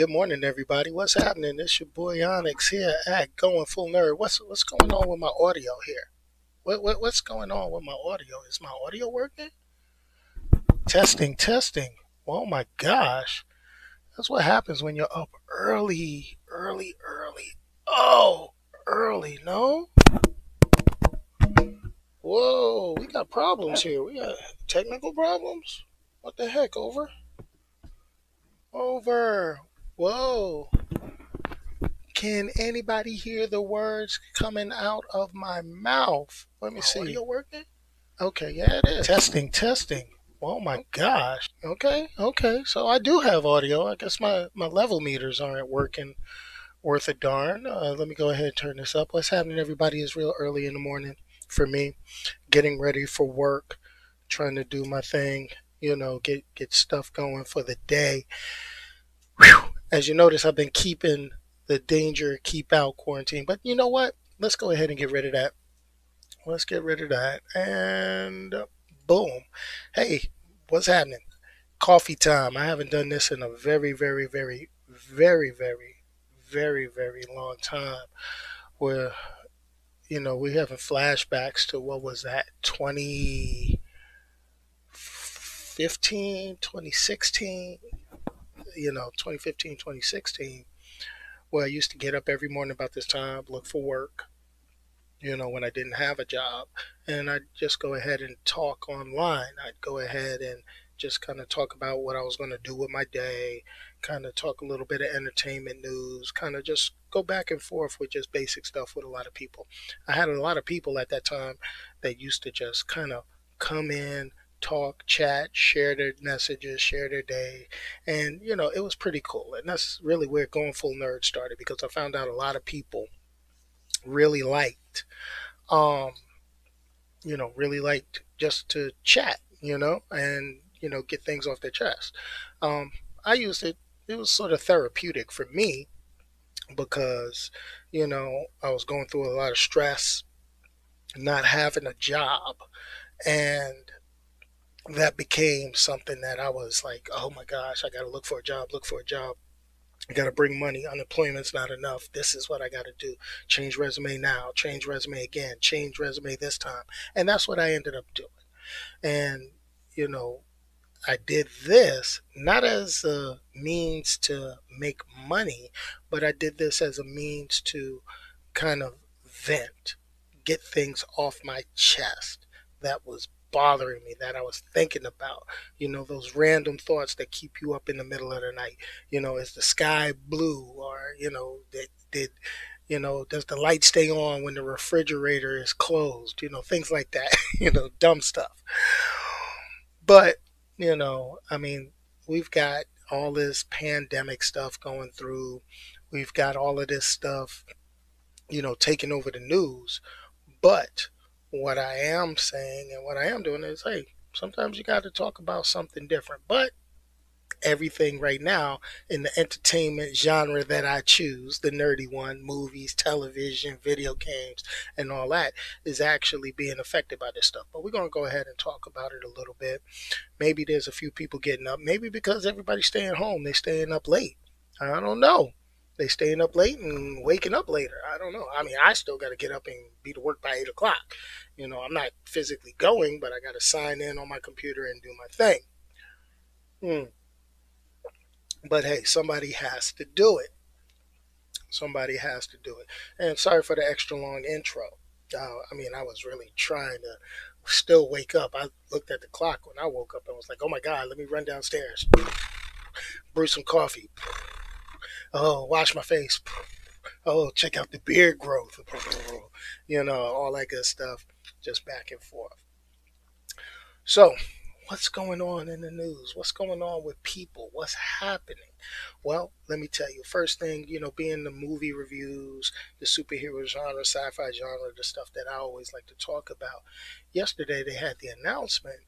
Good morning, everybody. What's happening? It's your boy Onyx here at Going Full Nerd. What's what's going on with my audio here? What, what what's going on with my audio? Is my audio working? Testing, testing. Oh my gosh, that's what happens when you're up early, early, early. Oh, early. No. Whoa, we got problems here. We got technical problems. What the heck? Over. Over. Whoa. Can anybody hear the words coming out of my mouth? Let me see. Audio working? Okay, yeah, it is. Testing, testing. Oh my gosh. Okay, okay. So I do have audio. I guess my, my level meters aren't working worth a darn. Uh, let me go ahead and turn this up. What's happening, everybody, is real early in the morning for me. Getting ready for work, trying to do my thing, you know, get, get stuff going for the day. Whew. As you notice, I've been keeping the danger, keep out quarantine. But you know what? Let's go ahead and get rid of that. Let's get rid of that. And uh, boom. Hey, what's happening? Coffee time. I haven't done this in a very, very, very, very, very, very, very long time. Where, you know, we're having flashbacks to what was that? 2015, 2016, you know, 2015, 2016, where I used to get up every morning about this time, look for work, you know, when I didn't have a job. And I'd just go ahead and talk online. I'd go ahead and just kind of talk about what I was going to do with my day, kind of talk a little bit of entertainment news, kind of just go back and forth with just basic stuff with a lot of people. I had a lot of people at that time that used to just kind of come in, talk, chat, share their messages, share their day. And, you know, it was pretty cool. And that's really where Going Full Nerd started because I found out a lot of people really liked, um, you know, really liked just to chat, you know, and, you know, get things off their chest. Um, I used it, it was sort of therapeutic for me because, you know, I was going through a lot of stress, not having a job. And that became something that I was like, oh my gosh, I got to look for a job, look for a job. I got to bring money. Unemployment's not enough. This is what I got to do. Change resume now, change resume again, change resume this time. And that's what I ended up doing. And, you know, I did this not as a means to make money, but I did this as a means to kind of vent, get things off my chest that was bothering me that I was thinking about. You know, those random thoughts that keep you up in the middle of the night. You know, is the sky blue or, you know, did, did you know, does the light stay on when the refrigerator is closed? You know, things like that. you know, dumb stuff. But, you know, I mean, we've got all this pandemic stuff going through. We've got all of this stuff, you know, taking over the news. But what I am saying and what I am doing is, hey, sometimes you got to talk about something different. But everything right now in the entertainment genre that I choose, the nerdy one, movies, television, video games, and all that, is actually being affected by this stuff. But we're going to go ahead and talk about it a little bit. Maybe there's a few people getting up. Maybe because everybody's staying home, they're staying up late. I don't know they staying up late and waking up later. I don't know. I mean, I still got to get up and be to work by eight o'clock. You know, I'm not physically going, but I got to sign in on my computer and do my thing. Hmm. But hey, somebody has to do it. Somebody has to do it. And sorry for the extra long intro. Uh, I mean, I was really trying to still wake up. I looked at the clock when I woke up and was like, oh my God, let me run downstairs, brew some coffee oh, wash my face. Oh, check out the beard growth. You know, all that good stuff, just back and forth. So, what's going on in the news? What's going on with people? What's happening? Well, let me tell you. First thing, you know, being the movie reviews, the superhero genre, sci fi genre, the stuff that I always like to talk about. Yesterday, they had the announcement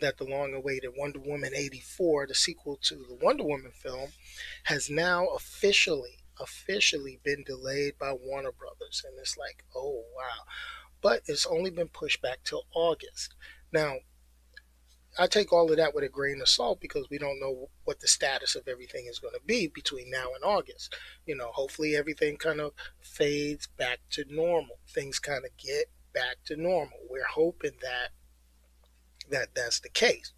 that the long awaited Wonder Woman 84, the sequel to the Wonder Woman film, has now officially officially been delayed by Warner Brothers and it's like, "Oh, wow." But it's only been pushed back till August. Now, I take all of that with a grain of salt because we don't know what the status of everything is going to be between now and August. You know, hopefully everything kind of fades back to normal. Things kind of get back to normal. We're hoping that that that's the case.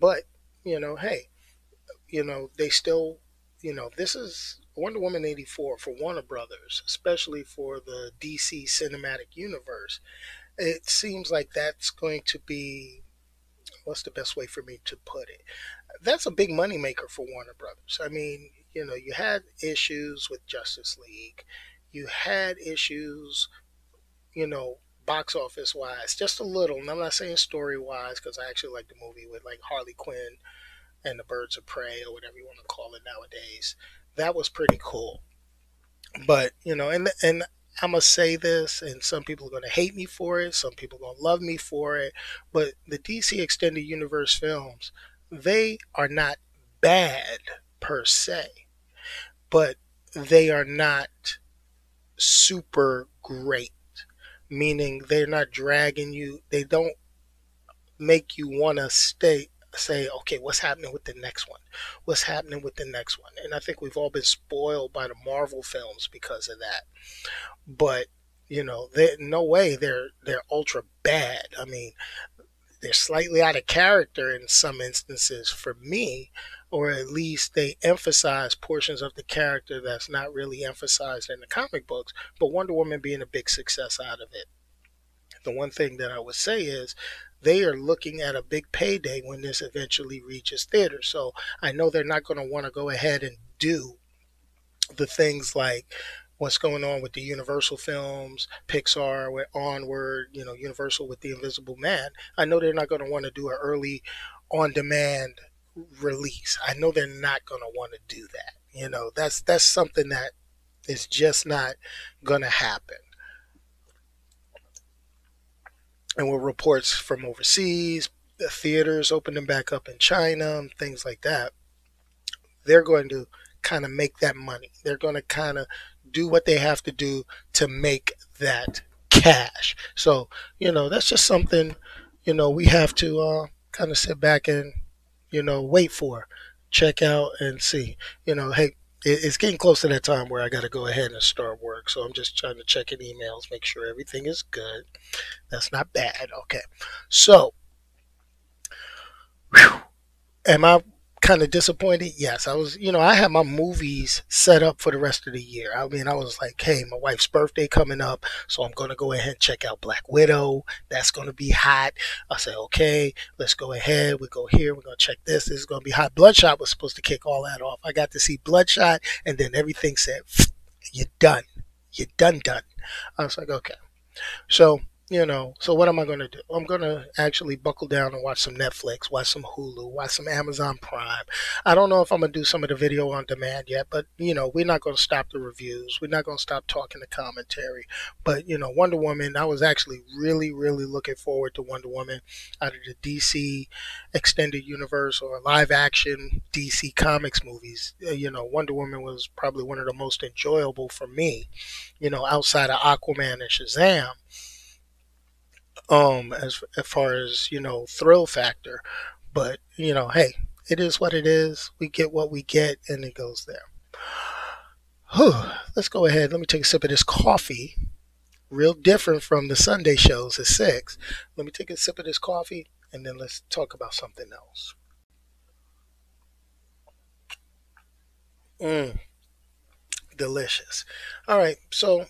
But, you know, hey, you know, they still, you know, this is Wonder Woman 84 for Warner Brothers, especially for the DC cinematic universe. It seems like that's going to be what's the best way for me to put it? That's a big moneymaker for Warner Brothers. I mean, you know, you had issues with Justice League, you had issues, you know, box office wise, just a little. And I'm not saying story wise because I actually like the movie with like Harley Quinn and the Birds of Prey or whatever you want to call it nowadays. That was pretty cool. But you know, and and I'm gonna say this, and some people are gonna hate me for it. Some people are gonna love me for it. But the DC Extended Universe films, they are not bad per se, but they are not super great. Meaning they're not dragging you. They don't make you want to stay say, okay, what's happening with the next one? What's happening with the next one? And I think we've all been spoiled by the Marvel films because of that. But you know, they no way they're they're ultra bad. I mean, they're slightly out of character in some instances for me, or at least they emphasize portions of the character that's not really emphasized in the comic books. But Wonder Woman being a big success out of it. The one thing that I would say is they are looking at a big payday when this eventually reaches theater. So I know they're not going to want to go ahead and do the things like what's going on with the Universal films, Pixar with Onward, you know, Universal with The Invisible Man. I know they're not going to want to do an early on demand release. I know they're not going to want to do that. You know, that's that's something that is just not going to happen and with reports from overseas, the theaters opening back up in China, things like that, they're going to kind of make that money. They're going to kind of do what they have to do to make that cash. So, you know, that's just something, you know, we have to uh, kind of sit back and, you know, wait for, check out and see. You know, hey, it's getting close to that time where I got to go ahead and start work. So I'm just trying to check in emails, make sure everything is good. That's not bad. Okay. So, whew, am I kind of disappointed? Yes, I was. You know, I had my movies set up for the rest of the year. I mean, I was like, hey, my wife's birthday coming up, so I'm to go ahead and check out Black Widow. That's to be hot. I said, okay, let's go ahead. We go here. We're to check this. This is to be hot. Bloodshot was supposed to kick all that off. I got to see Bloodshot, and then everything said, you're done. You're done, done. I was like, okay. So you know, so what am I going to do? I'm going to actually buckle down and watch some Netflix, watch some Hulu, watch some Amazon Prime. I don't know if I'm going to do some of the video on demand yet, but, you know, we're not going to stop the reviews. We're not going to stop talking the commentary. But, you know, Wonder Woman, I was actually really, really looking forward to Wonder Woman out of the DC extended universe or live action DC Comics movies. Uh, you know, Wonder Woman was probably one of the most enjoyable for me, you know, outside of Aquaman and Shazam um as, as far as you know thrill factor. But you know hey it is what it is. We get what we get and it goes there. Whew. let's go ahead. Let me take a sip of this coffee. Real different from the sunday shows at six. Let me take a sip of this coffee and then let's talk about something else. Mm. delicious. All right so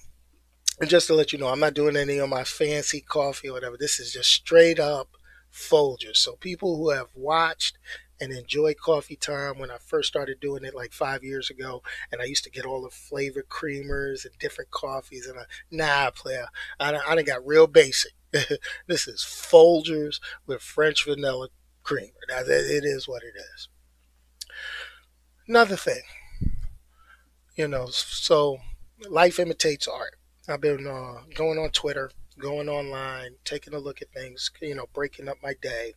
and just to let you know, I'm not doing any of my fancy coffee or whatever. This is just straight up Folgers. So people who have watched and enjoyed coffee time when I first started doing it like five years ago, and I used to get all the flavored creamers and different coffees, and I, nah, player, I, I done got real basic. this is Folgers with French vanilla creamer. Now, it is what it is. Another thing, you know, so life imitates art I've been uh, going on Twitter, going online, taking a look at things, you know, breaking up my day.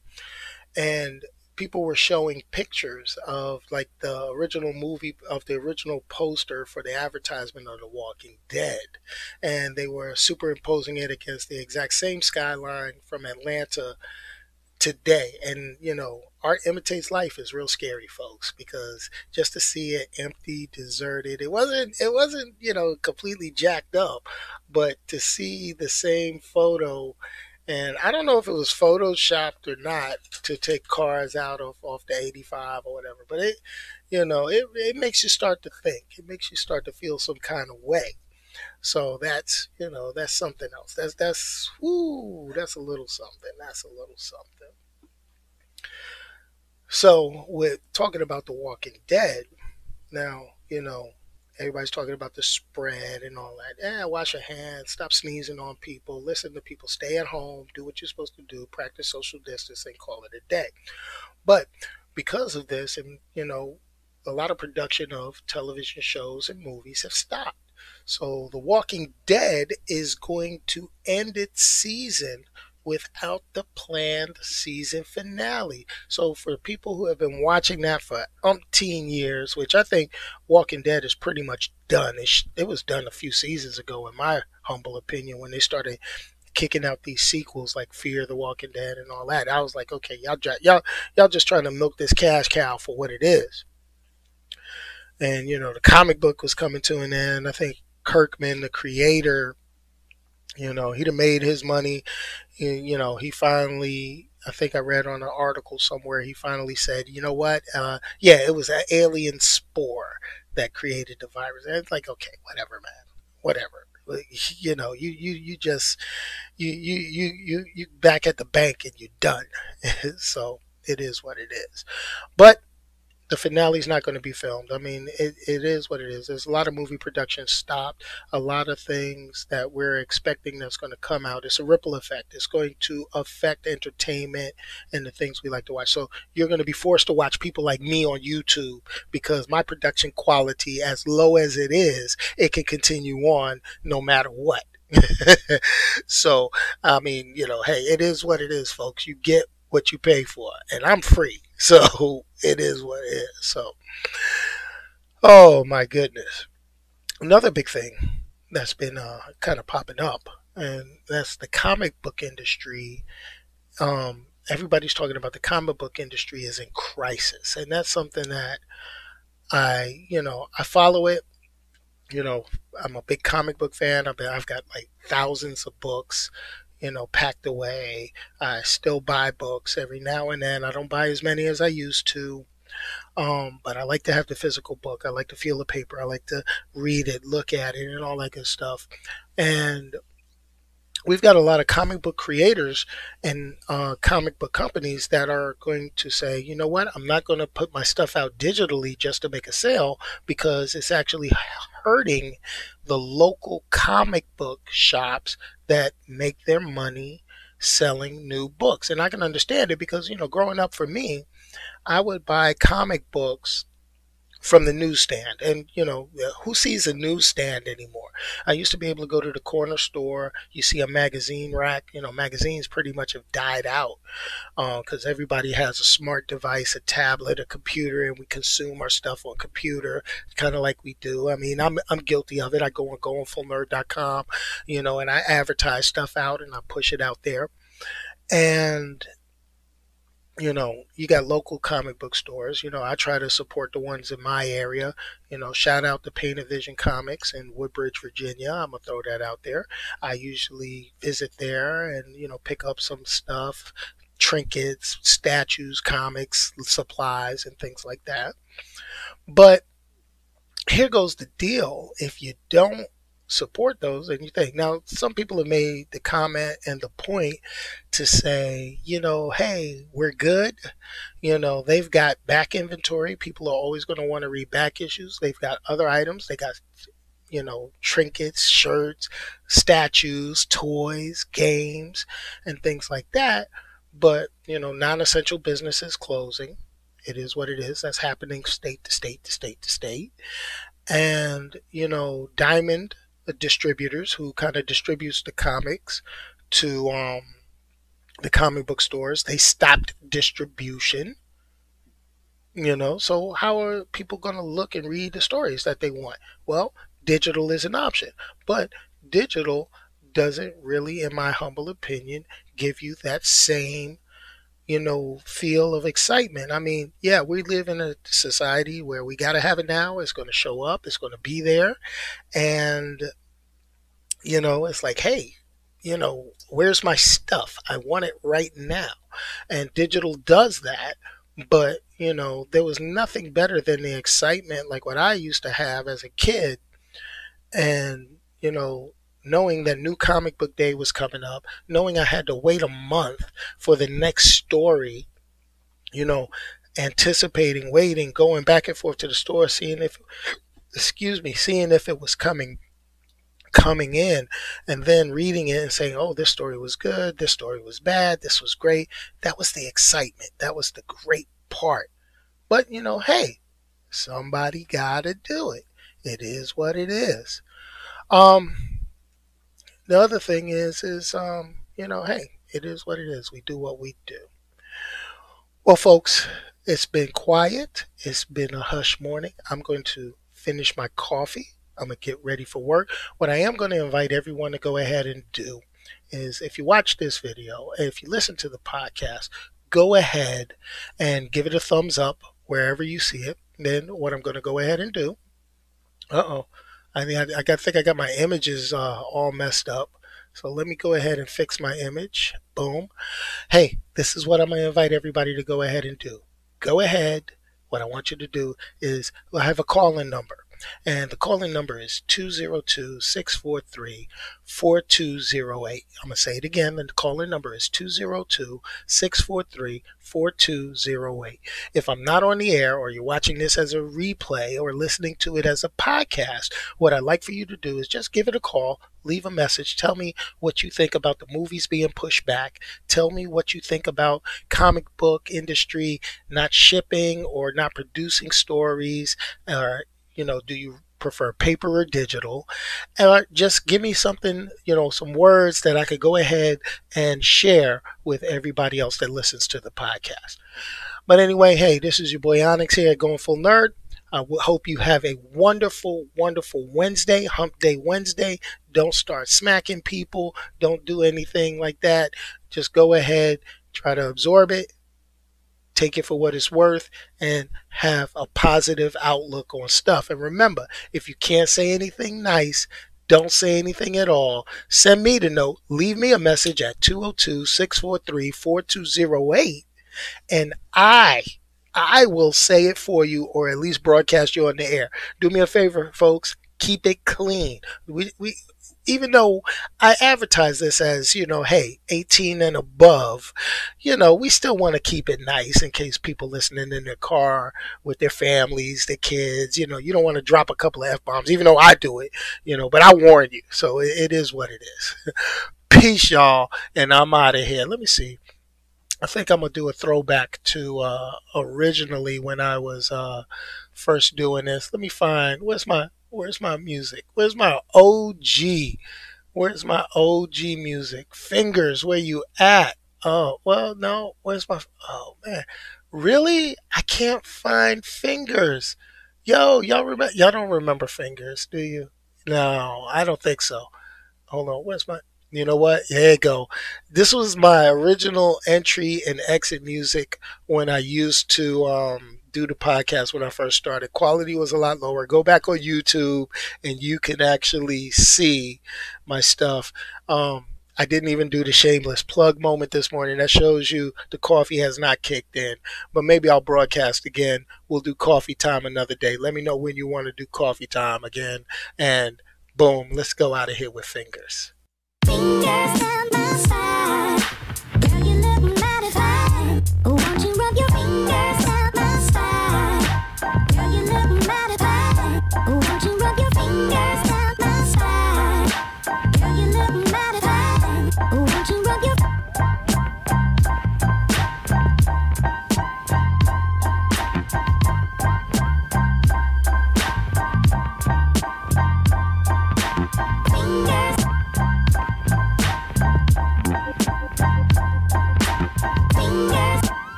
And people were showing pictures of like the original movie of the original poster for the advertisement of The Walking Dead. And they were superimposing it against the exact same skyline from Atlanta today. And, you know, art imitates life is real scary, folks, because just to see it empty, deserted, it wasn't, it wasn't, you know, completely jacked up, but to see the same photo and I don't know if it was photoshopped or not to take cars out of off the 85 or whatever, but it, you know, it, it makes you start to think. It makes you start to feel some kind of way. So that's you know that's something else. That's that's whoo, that's a little something. That's a little something. So with talking about The Walking Dead, now you know everybody's talking about the spread and all that. Yeah, wash your hands, stop sneezing on people, listen to people, stay at home, do what you're supposed to do, practice social distancing, call it a day. But because of this, and you know, a lot of production of television shows and movies have stopped. So The Walking Dead is going to end its season without the planned season finale. So for people who have been watching that for umpteen years, which I think Walking Dead is pretty much done. It, was done a few seasons ago, in my humble opinion, when they started kicking out these sequels like Fear the Walking Dead and all that. I was like, okay, y'all y'all y'all just trying to milk this cash cow for what it is. And you know, the comic book was coming to an end. I think Kirkman, the creator, you know, he'd have made his money. You know, he finally, I think I read on an article somewhere, he finally said, you know what? Uh, yeah, it was an alien spore that created the virus. And it's like, okay, whatever, man, whatever. You know, you, you, you just, you, you, you, you, you back at the bank and you're done. so it is what it is. But the finale's not going to be filmed. I mean, it, it is what it is. There's a lot of movie production stopped, a lot of things that we're expecting that's going to come out. It's a ripple effect. It's going to affect entertainment and the things we like to watch. So you're going to be forced to watch people like me on YouTube because my production quality, as low as it is, it can continue on no matter what. so, I mean, you know, hey, it is what it is, folks. You get what you pay for, and I'm free. So it is what it is. So, oh my goodness. Another big thing that's been uh, kind of popping up, and that's the comic book industry. Um, everybody's talking about the comic book industry is in crisis, and that's something that I, you know, I follow it. You know, I'm a big comic book fan. I've, been, I've got like thousands of books you know, packed away. I still buy books every now and then. I don't buy as many as I used to. Um, but I like to have the physical book. I like to feel the paper. I like to read it, look at it, and all that good stuff. And we've got a lot of comic book creators and uh, comic book companies that are going to say, you know what, I'm not going to put my stuff out digitally just to make a sale because it's actually hurting the local comic book shops that make their money selling new books. And I can understand it because, you know, growing up for me, I would buy comic books from the newsstand. And, you know, who sees a newsstand anymore? I used to be able to go to the corner store. You see a magazine rack. You know, magazines pretty much have died out because uh, everybody has a smart device, a tablet, a computer, and we consume our stuff on computer, kind of like we do. I mean, I'm, I'm guilty of it. I go on goingfullnerd.com, you know, and I advertise stuff out and I push it out there. And you know, you got local comic book stores. You know, I try to support the ones in my area. You know, shout out to Painted Vision Comics in Woodbridge, Virginia. I'm gonna throw that out there. I usually visit there and you know pick up some stuff, trinkets, statues, comics, supplies, and things like that. But here goes the deal: if you don't support those and you think. Now some people have made the comment and the point to say you know hey we're good. You know they've got back inventory. People are always going to want to read back issues. They've got other items. They got you know trinkets shirts statues toys games and things like that. But you know non-essential businesses closing. It is what it is. That's happening state to state to state to state. And you know diamond distributors who kind of distributes the comics to um, the comic book stores. They stopped distribution. You know, so how are people going to look and read the stories that they want? Well, digital is an option, but digital doesn't really, in my humble opinion, give you that same you know, feel of excitement. I mean, yeah, we live in a society where we got to have it now. It's going to show up, it's going to be there. And, you know, it's like, hey, you know, where's my stuff? I want it right now. And digital does that. But, you know, there was nothing better than the excitement like what I used to have as a kid. And, you know, knowing that new comic book day was coming up, knowing I had to wait a month for the next story, you know, anticipating, waiting, going back and forth to the store, seeing if, excuse me, seeing if it was coming coming in and then reading it and saying, oh, this story was good, this story was bad, this was great. That was the excitement. That was the great part. But, you know, hey, somebody got to do it. It is what it is. Um, the other thing is, is, um, you know, hey, it is what it is. We do what we do. Well, folks, it's been quiet. It's been a hush morning. I'm going to finish my coffee I'm going to get ready for work. What I am going to invite everyone to go ahead and do is if you watch this video, if you listen to the podcast, go ahead and give it a thumbs up wherever you see it. Then what I'm going to go ahead and do. Uh oh. I think I, I, got, think I got my images uh, all messed up. So let me go ahead and fix my image. Boom. Hey, this is what I'm going to invite everybody to go ahead and do. Go ahead. What I want you to do is I have a call in number. And the calling number is 202 643 4208. I'm going to say it again. The calling number is 202 643 4208. If I'm not on the air or you're watching this as a replay or listening to it as a podcast, what I'd like for you to do is just give it a call, leave a message, tell me what you think about the movies being pushed back, tell me what you think about comic book industry not shipping or not producing stories or you know, do you prefer paper or digital? And just give me something, you know, some words that I could go ahead and share with everybody else that listens to the podcast. But anyway, hey, this is your boy Onyx here at Going Full Nerd. I hope you have a wonderful, wonderful Wednesday, Hump Day Wednesday. Don't start smacking people. Don't do anything like that. Just go ahead, try to absorb it, take it for what it's worth and have a positive outlook on stuff. And remember, if you can't say anything nice, don't say anything at all. Send me the note. Leave me a message at 202 643 4208. And I, I will say it for you or at least broadcast you on the air. Do me a favor, folks. Keep it clean. We, we, even though I advertise this as, you know, hey, 18 and above, you know, we still want to keep it nice in case people listening in their car with their families, their kids, you know, you don't want to drop a couple of F bombs, even though I do it, you know, but I warn you. So it, it is what it is. Peace, y'all. And I'm out of here. Let me see. I think I'm gonna do a throwback to uh, originally when I was uh, first doing this. Let me find where's my Where's my music? Where's my OG? Where's my OG music? Fingers, where you at? Oh, well, no. Where's my. Oh, man. Really? I can't find fingers. Yo, y'all remember? Y'all don't remember fingers, do you? No, I don't think so. Hold on. Where's my. You know what? There you go. This was my original entry and exit music when I used to um, do the podcast when I first started. Quality was a lot lower. Go back on YouTube and you can actually see my stuff. Um, I didn't even do the shameless plug moment this morning. That shows you the coffee has not kicked in. But maybe I'll broadcast again. We'll do coffee time another day. Let me know when you want to do coffee time again. And boom, let's go out of here with fingers. Fingers